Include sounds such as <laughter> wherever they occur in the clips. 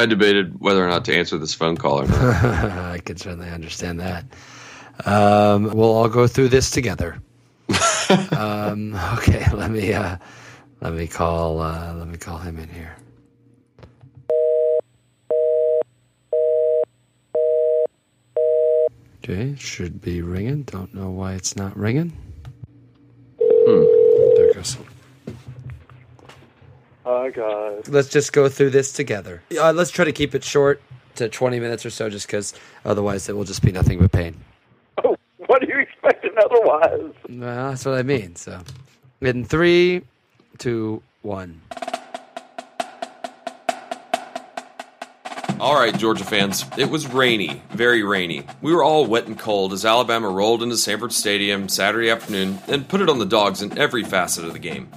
I debated whether or not to answer this phone call or not. <laughs> I can certainly understand that. Um, we'll all go through this together. <laughs> um, okay, <laughs> let me uh, let me call uh, let me call him in here. Okay, should be ringing. Don't know why it's not ringing. Hmm. There goes. Hi guys. Let's just go through this together. Uh, let's try to keep it short to 20 minutes or so, just because otherwise it will just be nothing but pain. Oh, <laughs> what are you expecting otherwise? Well, that's what I mean. So, in three, two, one. All right, Georgia fans. It was rainy, very rainy. We were all wet and cold as Alabama rolled into Sanford Stadium Saturday afternoon and put it on the dogs in every facet of the game.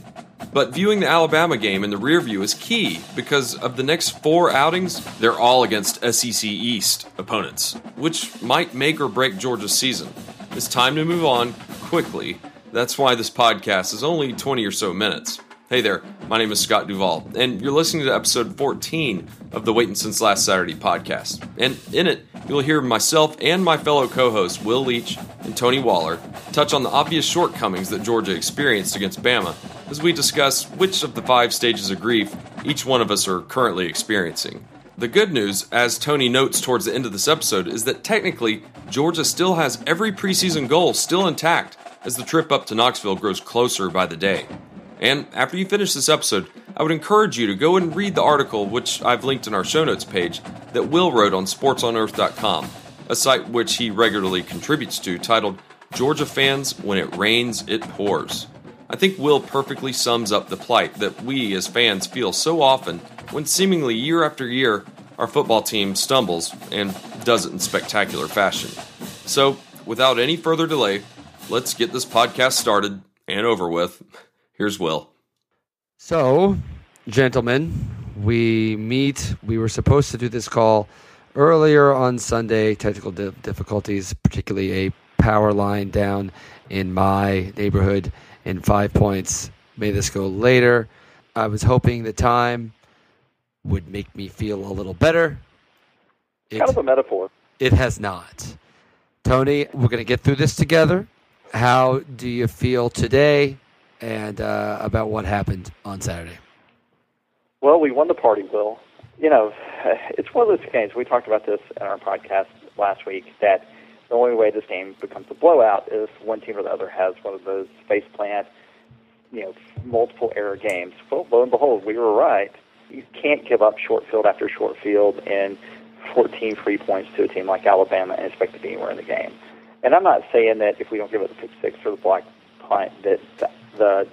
But viewing the Alabama game in the rear view is key because of the next four outings, they're all against SEC East opponents, which might make or break Georgia's season. It's time to move on quickly. That's why this podcast is only 20 or so minutes. Hey there, my name is Scott Duvall, and you're listening to episode 14 of the Waiting Since Last Saturday podcast. And in it, you'll hear myself and my fellow co hosts, Will Leitch and Tony Waller, touch on the obvious shortcomings that Georgia experienced against Bama as we discuss which of the five stages of grief each one of us are currently experiencing. The good news, as Tony notes towards the end of this episode, is that technically Georgia still has every preseason goal still intact as the trip up to Knoxville grows closer by the day. And after you finish this episode, I would encourage you to go and read the article, which I've linked in our show notes page, that Will wrote on sportsonearth.com, a site which he regularly contributes to, titled Georgia Fans When It Rains, It Pours. I think Will perfectly sums up the plight that we as fans feel so often when seemingly year after year our football team stumbles and does it in spectacular fashion. So, without any further delay, let's get this podcast started and over with. Here's Will. So, gentlemen, we meet. We were supposed to do this call earlier on Sunday. Technical di- difficulties, particularly a power line down in my neighborhood in Five Points, made this go later. I was hoping the time would make me feel a little better. It, Kind of a metaphor. it has not. Tony, we're going to get through this together. How do you feel today and uh, about what happened on Saturday? Well, we won the party, Will. You know, <sighs> it's one of those games. We talked about this in our podcast last week that the only way this game becomes a blowout is one team or the other has one of those face plant, you know, multiple error games. Well, lo and behold, we were right. You can't give up short field after short field and 14 free points to a team like Alabama and expect to be anywhere in the game. And I'm not saying that if we don't give up the pick six or the block punt that the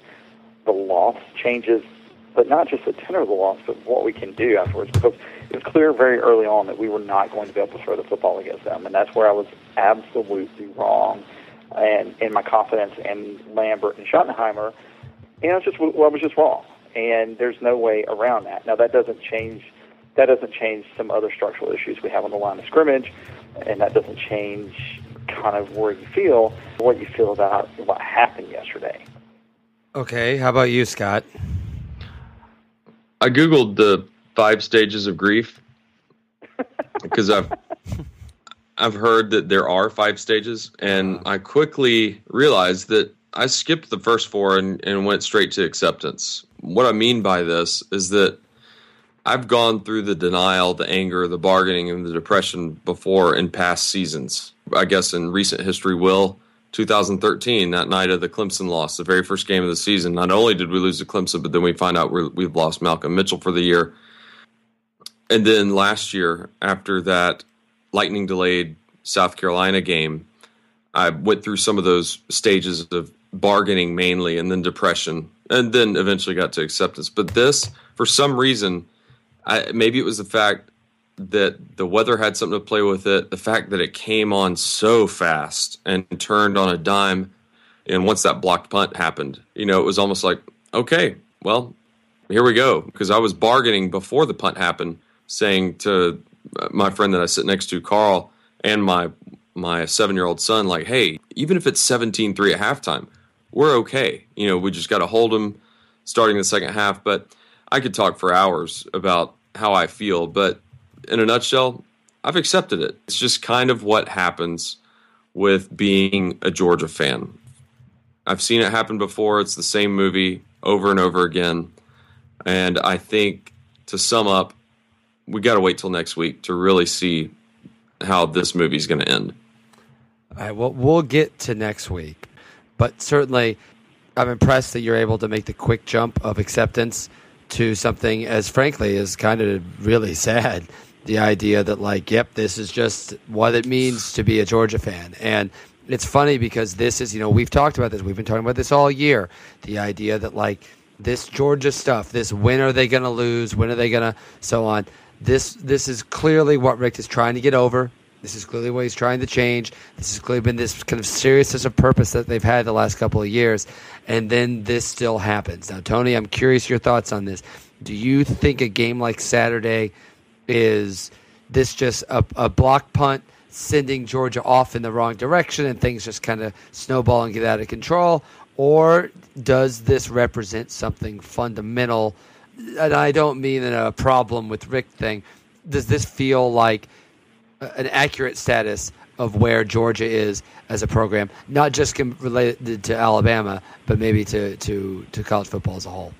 the, loss changes, but not just the tenor of the loss, but what we can do afterwards. Because it was clear very early on that we were not going to be able to throw the football against them, and that's where I was absolutely wrong. And in my confidence in Lambert and Schottenheimer, you know, it's just well, I was just wrong, and there's no way around that. Now that doesn't change. That doesn't change some other structural issues we have on the line of scrimmage, and that doesn't change kind of where you feel, what you feel about what happened yesterday. Okay, how about you, Scott? I googled the five stages of grief <laughs> because I've I've heard that there are five stages, and uh-huh. I quickly realized that I skipped the first four and, and went straight to acceptance. What I mean by this is that I've gone through the denial, the anger, the bargaining, and the depression before in past seasons. I guess in recent history, will 2013, that night of the Clemson loss, the very first game of the season. Not only did we lose to Clemson, but then we find out we're, we've lost Malcolm Mitchell for the year. And then last year, after that lightning delayed South Carolina game, I went through some of those stages of bargaining mainly and then depression and then eventually got to acceptance. But this, for some reason, I, maybe it was the fact that the weather had something to play with it, the fact that it came on so fast and turned on a dime. And once that blocked punt happened, you know, it was almost like, okay, well, here we go. Because I was bargaining before the punt happened, saying to my friend that I sit next to, Carl, and my my seven year old son, like, hey, even if it's 17 3 at halftime, we're okay. You know, we just got to hold them starting the second half. But I could talk for hours about how I feel. But in a nutshell, I've accepted it. It's just kind of what happens with being a Georgia fan. I've seen it happen before. It's the same movie over and over again. And I think to sum up, we got to wait till next week to really see how this movie's going to end. All right, well, we'll get to next week. But certainly, I'm impressed that you're able to make the quick jump of acceptance to something as frankly as kind of really <laughs> sad. The idea that like, yep, this is just what it means to be a Georgia fan. And it's funny because this is, you know, we've talked about this. We've been talking about this all year. The idea that like this Georgia stuff, this when are they going to lose? When are they going to so on? This this is clearly what Richt is trying to get over. This is clearly what he's trying to change. This has clearly been this kind of seriousness of purpose that they've had the last couple of years. And then this still happens. Now, Tony, I'm curious your thoughts on this. Do you think a game like Saturday is this just a, a block punt sending Georgia off in the wrong direction and things just kind of snowball and get out of control? Or does this represent something fundamental? And I don't mean a problem with Richt thing. Does this feel like – an accurate status of where Georgia is as a program, not just related to Alabama, but maybe to, to, to college football as a whole?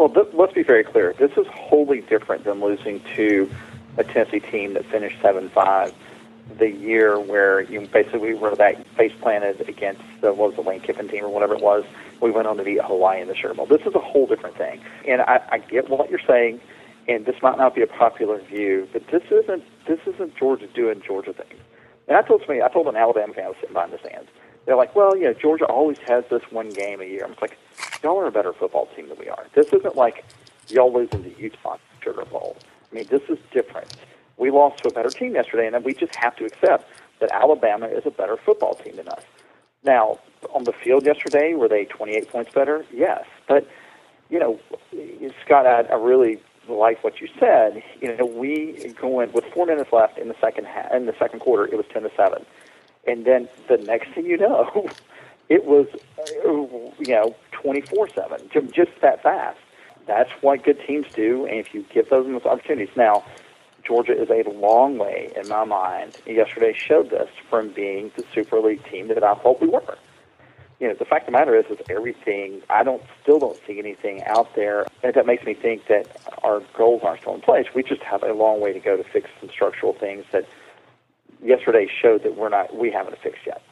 Well, th- let's be very clear. This is wholly different than losing to a Tennessee team that finished 7 5 the year where you basically we were that face planted against the what was the Lane Kiffin team or whatever it was. We went on to beat Hawaii in the Sugar Bowl. This is a whole different thing, and I, I get what you're saying and this might not be a popular view, but this isn't this isn't Georgia doing Georgia things. And I told somebody, I told an Alabama fan I was sitting behind the stands. They're like, well, know, Georgia always has this one game a year. I'm like, y'all are a better football team than we are. This isn't like y'all losing to Utah Sugar Bowl. I mean, this is different. We lost to a better team yesterday, and we just have to accept that Alabama is a better football team than us. Now, on the field yesterday, were they 28 points better? Yes, but you know, Scott, I, I really like what you said, you know, we in with four minutes left in the second half, in the second quarter. It was ten to seven, and then the next thing you know, <laughs> it was uh, you know twenty four seven, just that fast. That's what good teams do, and if you give those opportunities, now Georgia is a long way in my mind. Yesterday showed this from being the super elite team that I thought we were you know, the fact of the matter is, is everything. I don't, still don't see anything out there, and that makes me think that our goals aren't still in place. We just have a long way to go to fix some structural things that yesterday showed that we're not, we haven't fixed yet.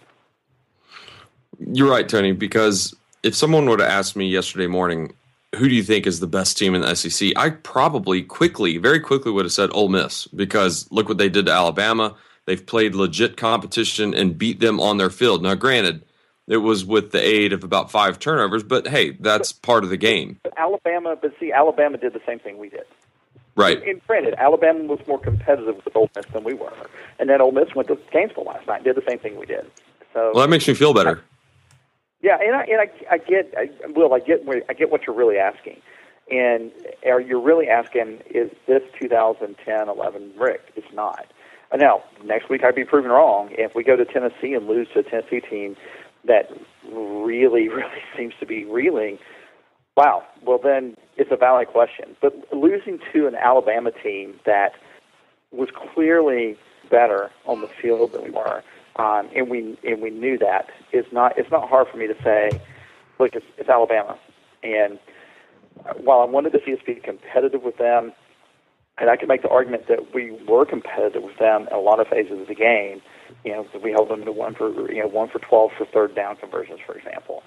You're right, Tony. Because if someone would have asked me yesterday morning, who do you think is the best team in the SEC? I probably quickly, very quickly, would have said Ole Miss because look what they did to Alabama. They've played legit competition and beat them on their field. Now, granted it was with the aid of about five turnovers, but hey, that's part of the game. But Alabama, but see, Alabama did the same thing we did. Right. And granted, Alabama was more competitive with Ole Miss than we were, and then Ole Miss went to Gainesville last night, and did the same thing we did. So well, that makes me feel better. Yeah, and I and I, I get, I, Will, I get, I get what you're really asking, and are you're really asking is this 2010-11 Richt? It's not. Now, next week I'd be proven wrong. If we go to Tennessee and lose to a Tennessee team that really, <laughs> really seems to be reeling, wow, well, then it's a valid question. But losing to an Alabama team that was clearly better on the field than we were, um, and we and we knew that is not it's not hard for me to say, look, it's, it's Alabama, and while I wanted to see us be competitive with them, and I can make the argument that we were competitive with them in a lot of phases of the game, you know, we held them to one for you know one for twelve for third down conversions, for example.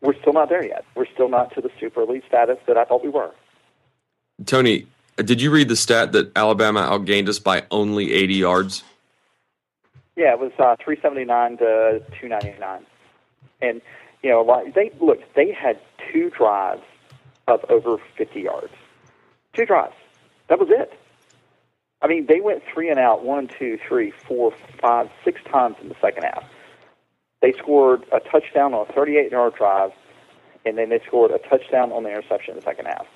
We're still not there yet. We're still not to the super elite status that I thought we were. Tony, did you read the stat that Alabama outgained us by only 80 yards? Yeah, it was uh, 379 to 299, and you know, like they look, they had two drives of over 50 yards. Two drives. That was it. I mean, they went three and out one, two, three, four, five, six times in the second half. They scored a touchdown on a 38 yard drive, and then they scored a touchdown on the interception in the second half.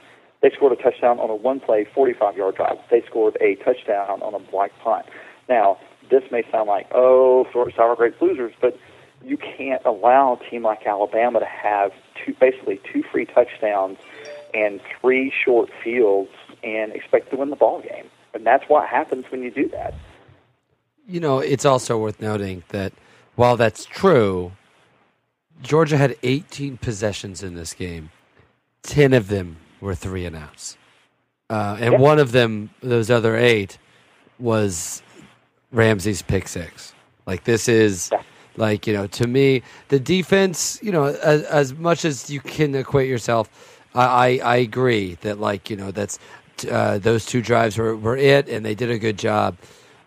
They scored a touchdown on a one play 45 yard drive. They scored a touchdown on a block punt. Now, this may sound like, oh, sour grapes losers, but you can't allow a team like Alabama to have two, basically two free touchdowns and three short fields and expect to win the ball game. And that's what happens when you do that. You know, it's also worth noting that while that's true, Georgia had 18 possessions in this game. 10 of them were three and outs. Uh, and Yep. one of them, those other eight, was Ramsey's pick six. Like, this is, like, you know, to me, the defense, you know, as, as much as you can equate yourself, I, I, I agree that, like, you know, that's, uh, those two drives were, were it, and they did a good job.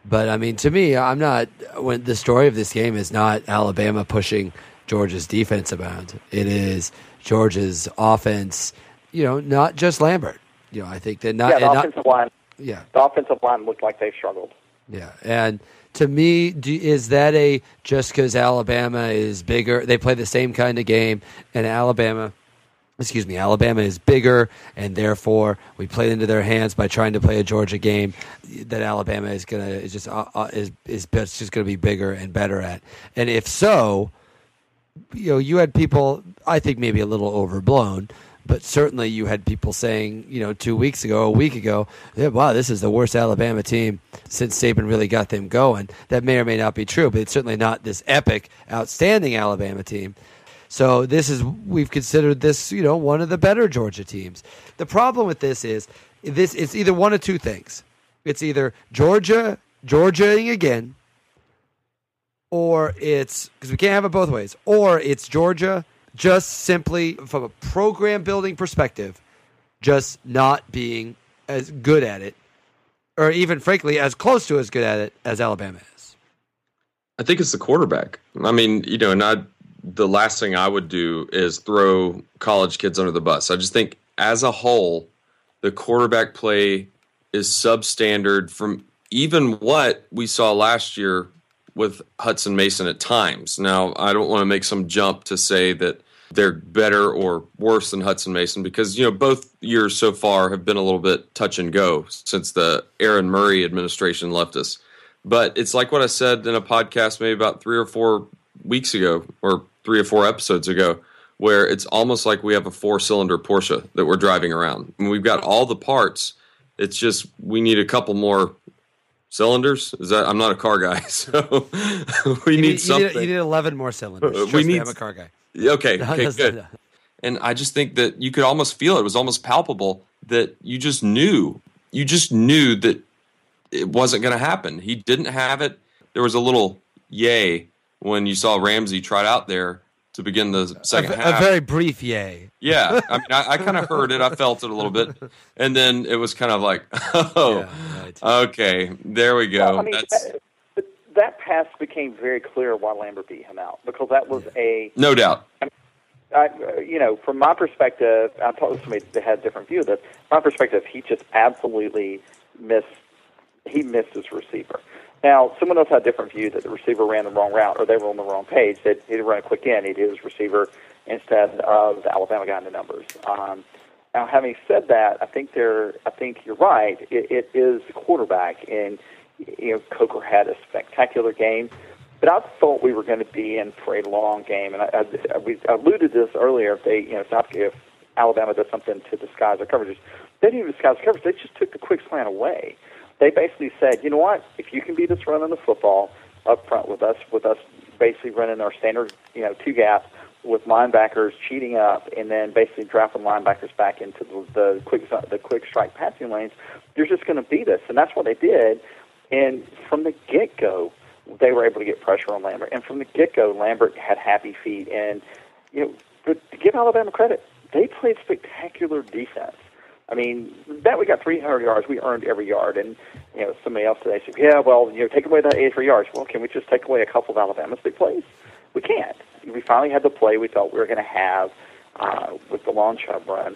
But I mean, to me, I'm not. When the story of this game is not Alabama pushing Georgia's defense around, it is Georgia's offense. You know, not just Lambert. You know, I think that not. yeah, the and not- offensive line. yeah, The offensive line looked like they struggled. yeah, and to me, do, is that a just because Alabama is bigger? They play the same kind of game, and Alabama, excuse me, Alabama is bigger, and therefore we played into their hands by trying to play a Georgia game that Alabama is gonna is just uh, uh, is is just gonna be bigger and better at. And if so, you know, you had people, I think maybe a little overblown, but certainly you had people saying, you know, two weeks ago, a week ago, wow, this is the worst Alabama team since Saban really got them going. That may or may not be true, but it's certainly not this epic, outstanding Alabama team. So this is we've considered this, you know, one of the better Georgia teams. The problem with this is this it's either one of two things. It's either Georgia Georgiaing again, or it's because we can't have it both ways, or it's Georgia just simply from a program building perspective, just not being as good at it, or even frankly as close to as good at it as Alabama is. I think it's the quarterback. I mean, you know, not the last thing I would do is throw college kids under the bus. I just think as a whole, the quarterback play is substandard from even what we saw last year with Hutson Mason at times. Now, I don't want to make some jump to say that they're better or worse than Hutson Mason because you know both years so far have been a little bit touch and go since the Aaron Murray administration left us. But it's like what I said in a podcast maybe about three or four weeks ago or three or four episodes ago, where it's almost like we have a four cylinder Porsche that we're driving around. And we've got all the parts. It's just we need a couple more cylinders. Is that I'm not a car guy, <laughs> so we You need you something. you need eleven more cylinders. We me, need- I'm a car guy. okay, No, <laughs> okay, good. And I just think that you could almost feel it. It was almost palpable that you just knew. You just knew that it wasn't going to happen. He didn't have it. There was a little yay when you saw Ramsey trot out there to begin the second a, half. a very brief yay. yeah, I <laughs> mean, I, I kind of heard it. I felt it a little bit, and then it was kind of like, <laughs> oh, Yeah, right. okay, there we go. Well, I mean, That's that, but that pass became very clear why Lambert beat him out because that was a no doubt. I, you know, from my perspective, I talked to somebody that had a different view of this. From my perspective, he just absolutely missed. He missed his receiver. Now, someone else had a different view that the receiver ran the wrong route or they were on the wrong page. That he'd run a quick in, he'd hit his receiver instead of the Alabama guy in the numbers. Um, now, having said that, I think there. I think you're right. It, it is the quarterback, and you know, Coker had a spectacular game. But I thought we were going to be in for a long game, and I, I, we alluded to this earlier. If they, you know, South, if Alabama does something to disguise their coverages, they didn't even disguise their coverage. They just took the quick slant away. They basically said, you know what? If you can beat us running the football up front with us, with us basically running our standard, you know, two gap with linebackers cheating up, and then basically dropping linebackers back into the, the quick the quick strike passing lanes, you're just going to beat us, and that's what they did. And from the get go, they were able to get pressure on Lambert. And from the get go, Lambert had happy feet. And you know, but to give Alabama credit, they played spectacular defense. I mean, that we got 300 yards, we earned every yard. And you know, somebody else today said, "Yeah, well, you know, take away that 83 yards." Well, can we just take away a couple of Alabama's big plays? We can't. We finally had the play we thought we were going to have uh, with the long shot run.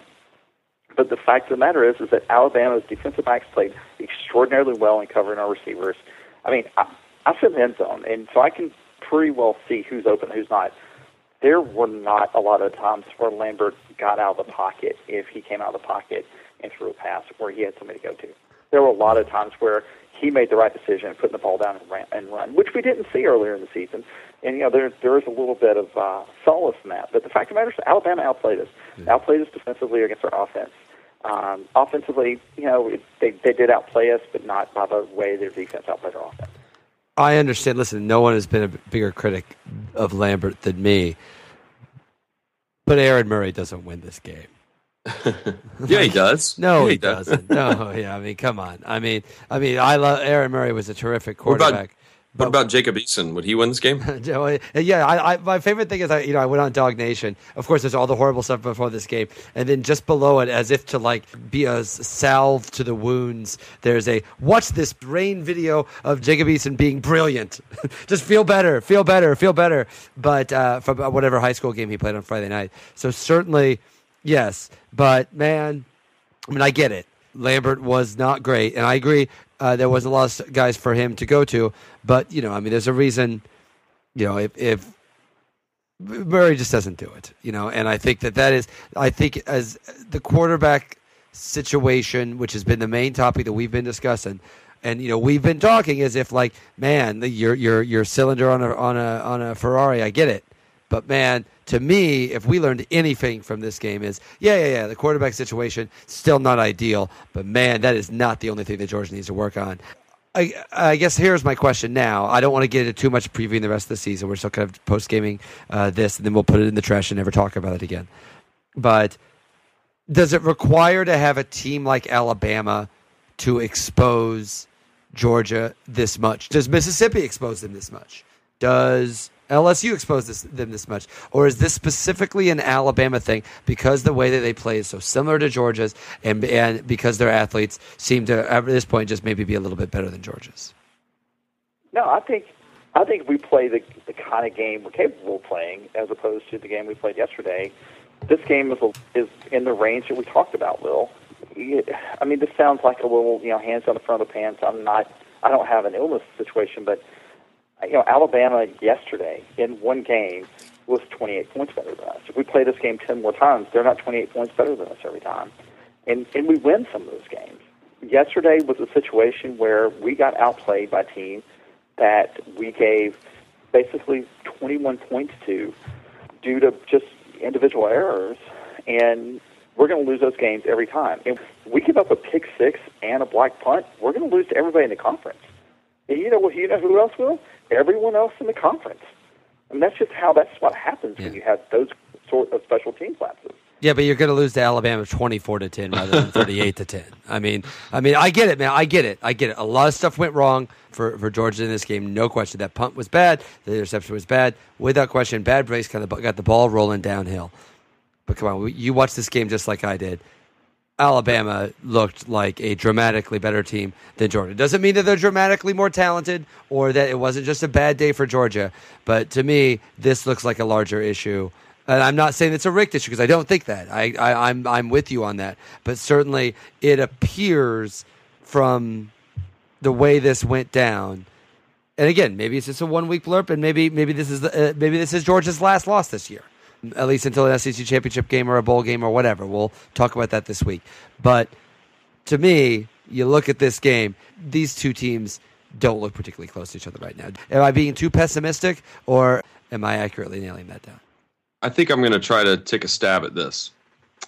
But the fact of the matter is, is that Alabama's defensive backs played extraordinarily well in covering our receivers. I mean, I, I sit in the end zone, and so I can pretty well see who's open, who's not. There were not a lot of times where Lambert got out of the pocket if he came out of the pocket and threw a pass where he had somebody to go to. There were a lot of times where he made the right decision, and putting the ball down and, ran, and run, which we didn't see earlier in the season. And you know, there there is a little bit of uh, solace in that. But the fact of the matter is, Alabama outplayed us, outplayed us defensively against our offense. Um, offensively, you know, it, they they did outplay us, but not by the way their defense outplayed our offense. I understand. Listen, no one has been a bigger critic of Lambert than me, but Aaron Murray doesn't win this game. <laughs> yeah, he does. No, yeah, he, doesn't. no, yeah. I mean, come on. I mean, I mean, I love Aaron Murray was a terrific quarterback. What about Jacob Eason? Would he win this game? <laughs> yeah, I, I, my favorite thing is I, you know, I went on Dog Nation. Of course, there's all the horrible stuff before this game, and then just below it, as if to like be a salve to the wounds, there's a watch this rain video of Jacob Eason being brilliant. <laughs> just feel better, feel better, feel better. But uh, from whatever high school game he played on Friday night, so certainly yes. But man, I mean, I get it. Lambert was not great, and I agree. Uh, there was a lot of guys for him to go to, but you know, I mean, there's a reason. You know, if, if Murray just doesn't do it, you know, and I think that that is, I think as the quarterback situation, which has been the main topic that we've been discussing, and you know, we've been talking as if like, man, the, your your your cylinder on a on a on a Ferrari, I get it, but man, to me, if we learned anything from this game, is yeah, yeah, yeah, the quarterback situation still not ideal, but man, that is not the only thing that Georgia needs to work on. I, I guess here's my question now. I don't want to get into too much previewing the rest of the season. We're still kind of post gaming uh, this, and then we'll put it in the trash and never talk about it again. But does it require to have a team like Alabama to expose Georgia this much? Does Mississippi expose them this much? Does LSU exposed this, them this much? Or is this specifically an Alabama thing because the way that they play is so similar to Georgia's and, and because their athletes seem to, at this point, just maybe be a little bit better than Georgia's? No, I think I think we play the, the kind of game we're capable of playing as opposed to the game we played yesterday. This game is, a, is in the range that we talked about, Will. I mean, this sounds like a little, you know, hands on the front of the pants. I'm not, I don't have an illness situation, but – you know, Alabama yesterday in one game was 28 points better than us. If we play this game 10 more times, they're not 28 points better than us every time. And, and we win some of those games. Yesterday was a situation where we got outplayed by a team that we gave basically 21 points to due to just individual errors. And we're going to lose those games every time. If we give up a pick six and a black punt, we're going to lose to everybody in the conference. And you know, you know who else will? everyone else in the conference. Mean, that's just how that's what happens yeah. when you have those sort of special team lapses. Yeah, but you're going to lose to Alabama 24 to 10 rather than 38 to 10. I mean, I mean, I get it, man. I get it. I get it. A lot of stuff went wrong for, for Georgia in this game. No question. That punt was bad. The interception was bad. Without question, bad breaks kind of got the ball rolling downhill. But come on, you watched this game just like I did. Alabama looked like a dramatically better team than Georgia. Doesn't mean that they're dramatically more talented or that it wasn't just a bad day for Georgia, but to me, this looks like a larger issue. And I'm not saying it's a Richt issue because I don't think that. I, I, I'm I'm with you on that, but certainly it appears from the way this went down. And again, maybe it's just a one week blurb, and maybe maybe this is the, uh, maybe this is Georgia's last loss this year at least until an SEC championship game or a bowl game or whatever. We'll talk about that this week. But to me, you look at this game, these two teams don't look particularly close to each other right now. Am I being too pessimistic or am I accurately nailing that down? I think I'm going to try to take a stab at this.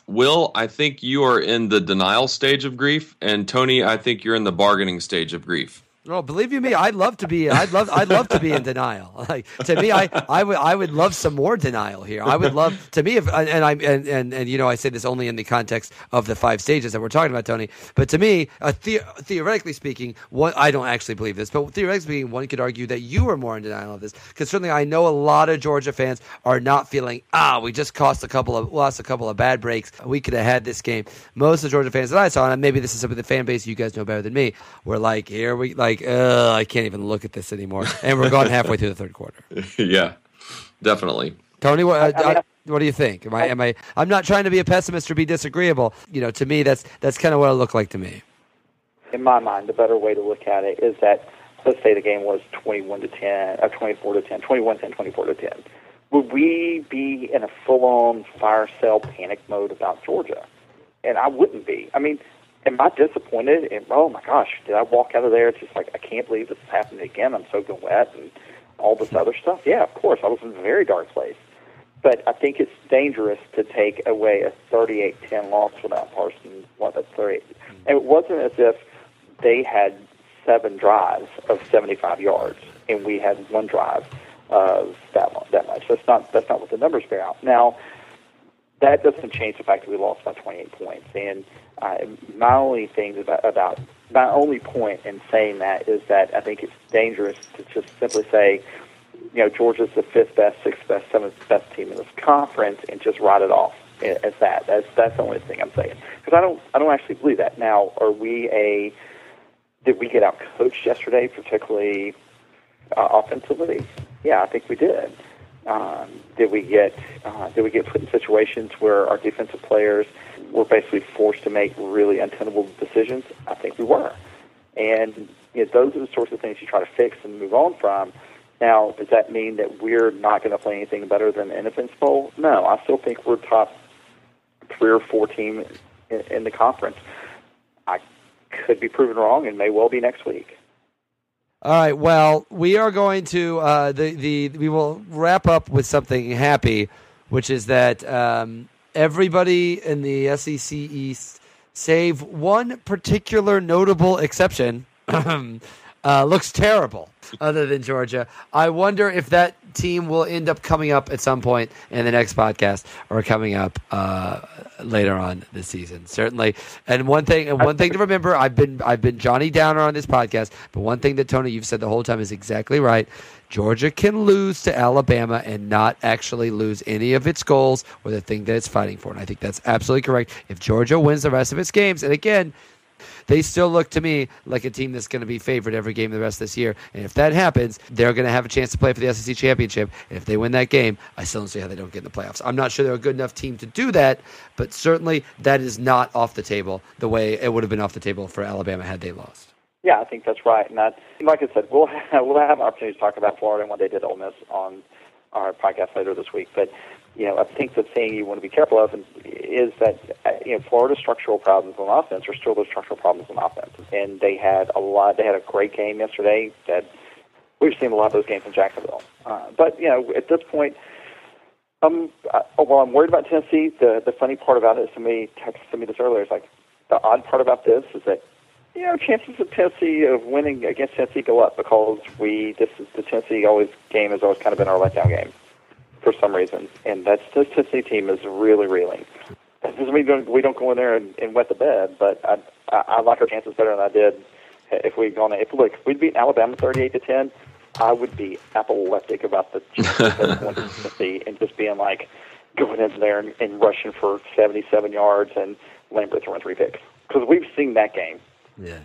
Will, I think you are in the denial stage of grief, and Tony, I think you're in the bargaining stage of grief. Oh, believe you me, I'd love to be. I'd love. I'd love to be in denial. <laughs> Like to me, I, I would. I would love some more denial here. I would love to me if and I and, and and you know I say this only in the context of the five stages that we're talking about, Tony. But to me, uh, the, theoretically speaking, one I don't actually believe this, but theoretically speaking, one could argue that you are more in denial of this because certainly I know a lot of Georgia fans are not feeling ah we just cost a couple of lost a couple of bad breaks. We could have had this game. Most of the Georgia fans that I saw, and maybe this is some of the fan base you guys know better than me, were like here we like like, uh, I can't even look at this anymore. And we're going halfway through the third quarter. <laughs> yeah, definitely. Tony, what, uh, uh, what do you think? Am I, am I? I'm not trying to be a pessimist or be disagreeable. You know, to me, that's that's kind of what it looked like to me. In my mind, the better way to look at it is that let's say the game was 21 to 10, or uh, 24 to 10, 21 10, 24 to 10. Would we be in a full-on fire sale panic mode about Georgia? And I wouldn't be. I mean, am I disappointed? And oh my gosh, did I walk out of there? It's just like I can't believe this is happening again. I'm soaking wet and all this other stuff. Yeah, of course, I was in a very dark place. but I think it's dangerous to take away a 38-10 loss without Parsons. What that's 38, mm-hmm. and it wasn't as if they had seven drives of 75 yards, and we had one drive of that that much. That's not that's not what the numbers bear out. Now, that doesn't change the fact that we lost by 28 points. And uh, my only thing about about my only point in saying that is that I think it's dangerous to just simply say, you know, Georgia's the fifth best, sixth best, seventh best team in this conference, and just write it off as that. That's that's the only thing I'm saying because I don't I don't actually believe that. Now, are we a did we get out coached yesterday, particularly uh, offensively? Yeah, I think we did. Um, did we get uh, did we get put in situations where our defensive players were basically forced to make really untenable decisions? I think we were, and you know, those are the sorts of things you try to fix and move on from. Now, does that mean that we're not going to play anything better than Independence Bowl? No, I still think we're top three or four team in, in the conference. I could be proven wrong, and may well be next week. All right. Well, we are going to uh, the the we will wrap up with something happy, which is that um, everybody in the SEC East, save one particular notable exception, <clears throat> uh, looks terrible. Other than Georgia, I wonder if that team will end up coming up at some point in the next podcast or coming up uh, later on this season. Certainly. And one thing, and one thing to remember, I've been I've been Johnny Downer on this podcast, but one thing that Tony you've said the whole time is exactly right. Georgia can lose to Alabama and not actually lose any of its goals or the thing that it's fighting for. And I think that's absolutely correct. If Georgia wins the rest of its games, and again, they still look to me like a team that's going to be favored every game the rest of this year. And if that happens, they're going to have a chance to play for the SEC championship. And if they win that game, I still don't see how they don't get in the playoffs. I'm not sure they're a good enough team to do that, but certainly that is not off the table the way it would have been off the table for Alabama had they lost. Yeah, I think that's right. And that, like I said, we'll have, <laughs> we'll have an opportunity to talk about Florida and what they did Ole Miss on our podcast later this week. But you know, I think the thing you want to be careful of is that uh, you know Florida's structural problems on offense are still those structural problems on offense, and they had a lot. They had a great game yesterday. That we've seen a lot of those games in Jacksonville. Uh, but you know, at this point, um, uh, while I'm worried about Tennessee, the the funny part about it, somebody texted me this earlier. Is like the odd part about this is that you know chances of Tennessee of winning against Tennessee go up because we this is the Tennessee always game has always kind of been our letdown game for some reason, and that Tennessee team is really reeling. That doesn't mean we don't, we don't go in there and, and wet the bed, but I, I, I like our chances better than I did if we'd gone. If look, if we'd beaten Alabama thirty-eight to ten, I would be apoplectic about the <laughs> Tennessee and just being like going in there and, and rushing for seventy-seven yards and Lambert throwing three picks because we've seen that game. Yeah.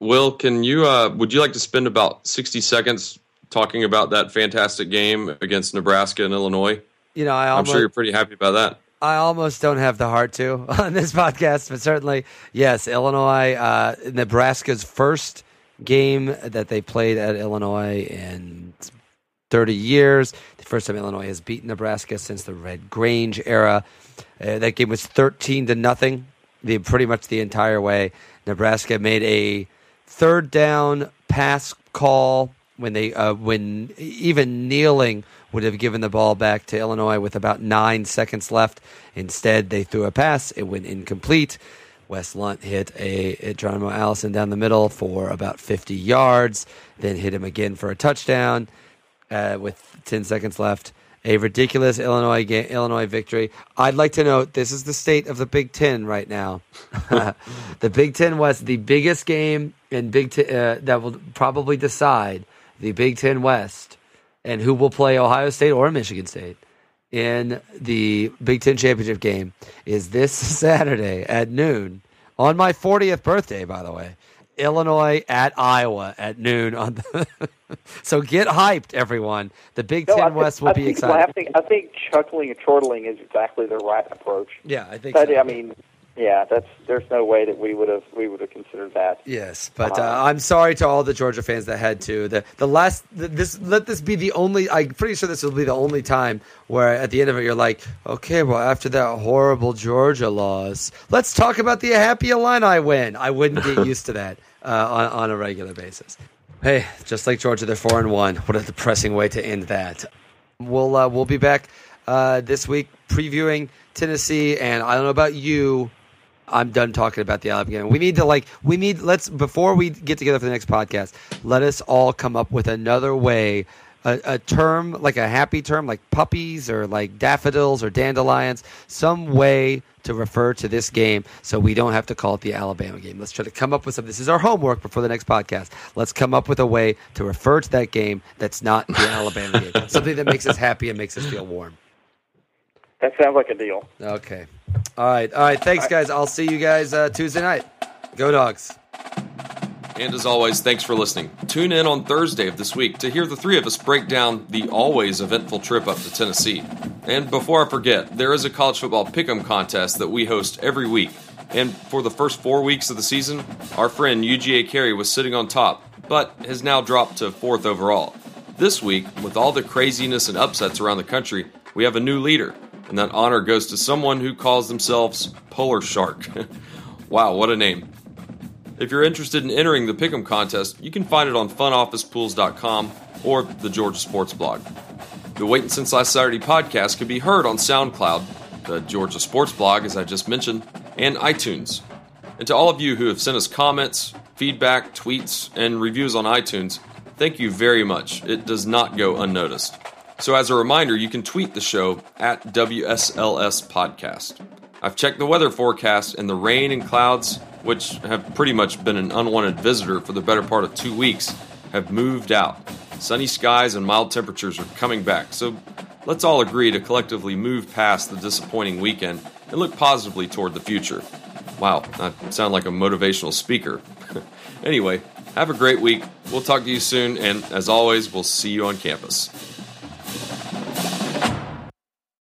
Will, can you? Uh, would you like to spend about sixty seconds talking about that fantastic game against Nebraska and Illinois? You know, I almost, I'm sure you're pretty happy about that. I almost don't have the heart to <laughs> on this podcast, but certainly, yes, Illinois, uh, Nebraska's first game that they played at Illinois in 30 years. The first time Illinois has beaten Nebraska since the Red Grange era. Uh, that game was 13 to nothing, the pretty much the entire way. Nebraska made a third down pass call when they uh, when even kneeling would have given the ball back to Illinois with about nine seconds left. Instead, they threw a pass. It went incomplete. Wes Lunt hit a, Geronimo Allison down the middle for about 50 yards, then hit him again for a touchdown uh, with 10 seconds left. A ridiculous Illinois ga- Illinois victory. I'd like to note this is the state of the Big Ten right now. <laughs> the Big Ten was the biggest game in Big Ten uh, that will probably decide the Big Ten West and who will play Ohio State or Michigan State in the Big Ten championship game is this <laughs> Saturday at noon on my 40th birthday, by the way. Illinois at Iowa at noon on the <laughs> so get hyped, everyone. The Big no, Ten think, West will I be think exciting. Laughing, I think chuckling and chortling is exactly the right approach. Yeah, I think. But, so. I mean, yeah, that's there's no way that we would have we would have considered that. Yes, but uh, I'm sorry to all the Georgia fans that had to. The the last this let this be the only. I'm pretty sure this will be the only time where at the end of it you're like, okay, well after that horrible Georgia loss, let's talk about the Happy Illini win. I wouldn't get <laughs> used to that uh, on on a regular basis. Hey, just like Georgia, they're four and one. What a depressing way to end that. We'll uh, we'll be back uh, this week previewing Tennessee, and I don't know about you. I'm done talking about the Alabama game. We need to like we need let's before we get together for the next podcast. Let us all come up with another way a, a, term like a happy term like puppies or like daffodils or dandelions some way to refer to this game so we don't have to call it the alabama game let's try to come up with some this is our homework before the next podcast let's come up with a way to refer to that game that's not the alabama game something that makes us happy and makes us feel warm that sounds like a deal okay all right all right thanks guys i'll see you guys uh, tuesday night go dogs and as always, thanks for listening. Tune in on Thursday of this week to hear the three of us break down the always eventful trip up to Tennessee. And before I forget, there is a college football pick'em contest that we host every week. And for the first four weeks of the season, our friend UGA Carey was sitting on top, but has now dropped to fourth overall. This week, with all the craziness and upsets around the country, we have a new leader, and that honor goes to someone who calls themselves Polar Shark. <laughs> wow, what a name. If you're interested in entering the Pick'em contest, you can find it on funofficepools.com or the Georgia Sports blog. The Waiting Since Last Saturday podcast can be heard on SoundCloud, the Georgia Sports blog, as I just mentioned, and iTunes. And to all of you who have sent us comments, feedback, tweets, and reviews on iTunes, thank you very much. It does not go unnoticed. So, as a reminder, you can tweet the show at WSLS Podcast. I've checked the weather forecast, and the rain and clouds which have pretty much been an unwanted visitor for the better part of two weeks, have moved out. Sunny skies and mild temperatures are coming back, so let's all agree to collectively move past the disappointing weekend and look positively toward the future. Wow, I sound like a motivational speaker. <laughs> anyway, have a great week. We'll talk to you soon, and as always, we'll see you on campus you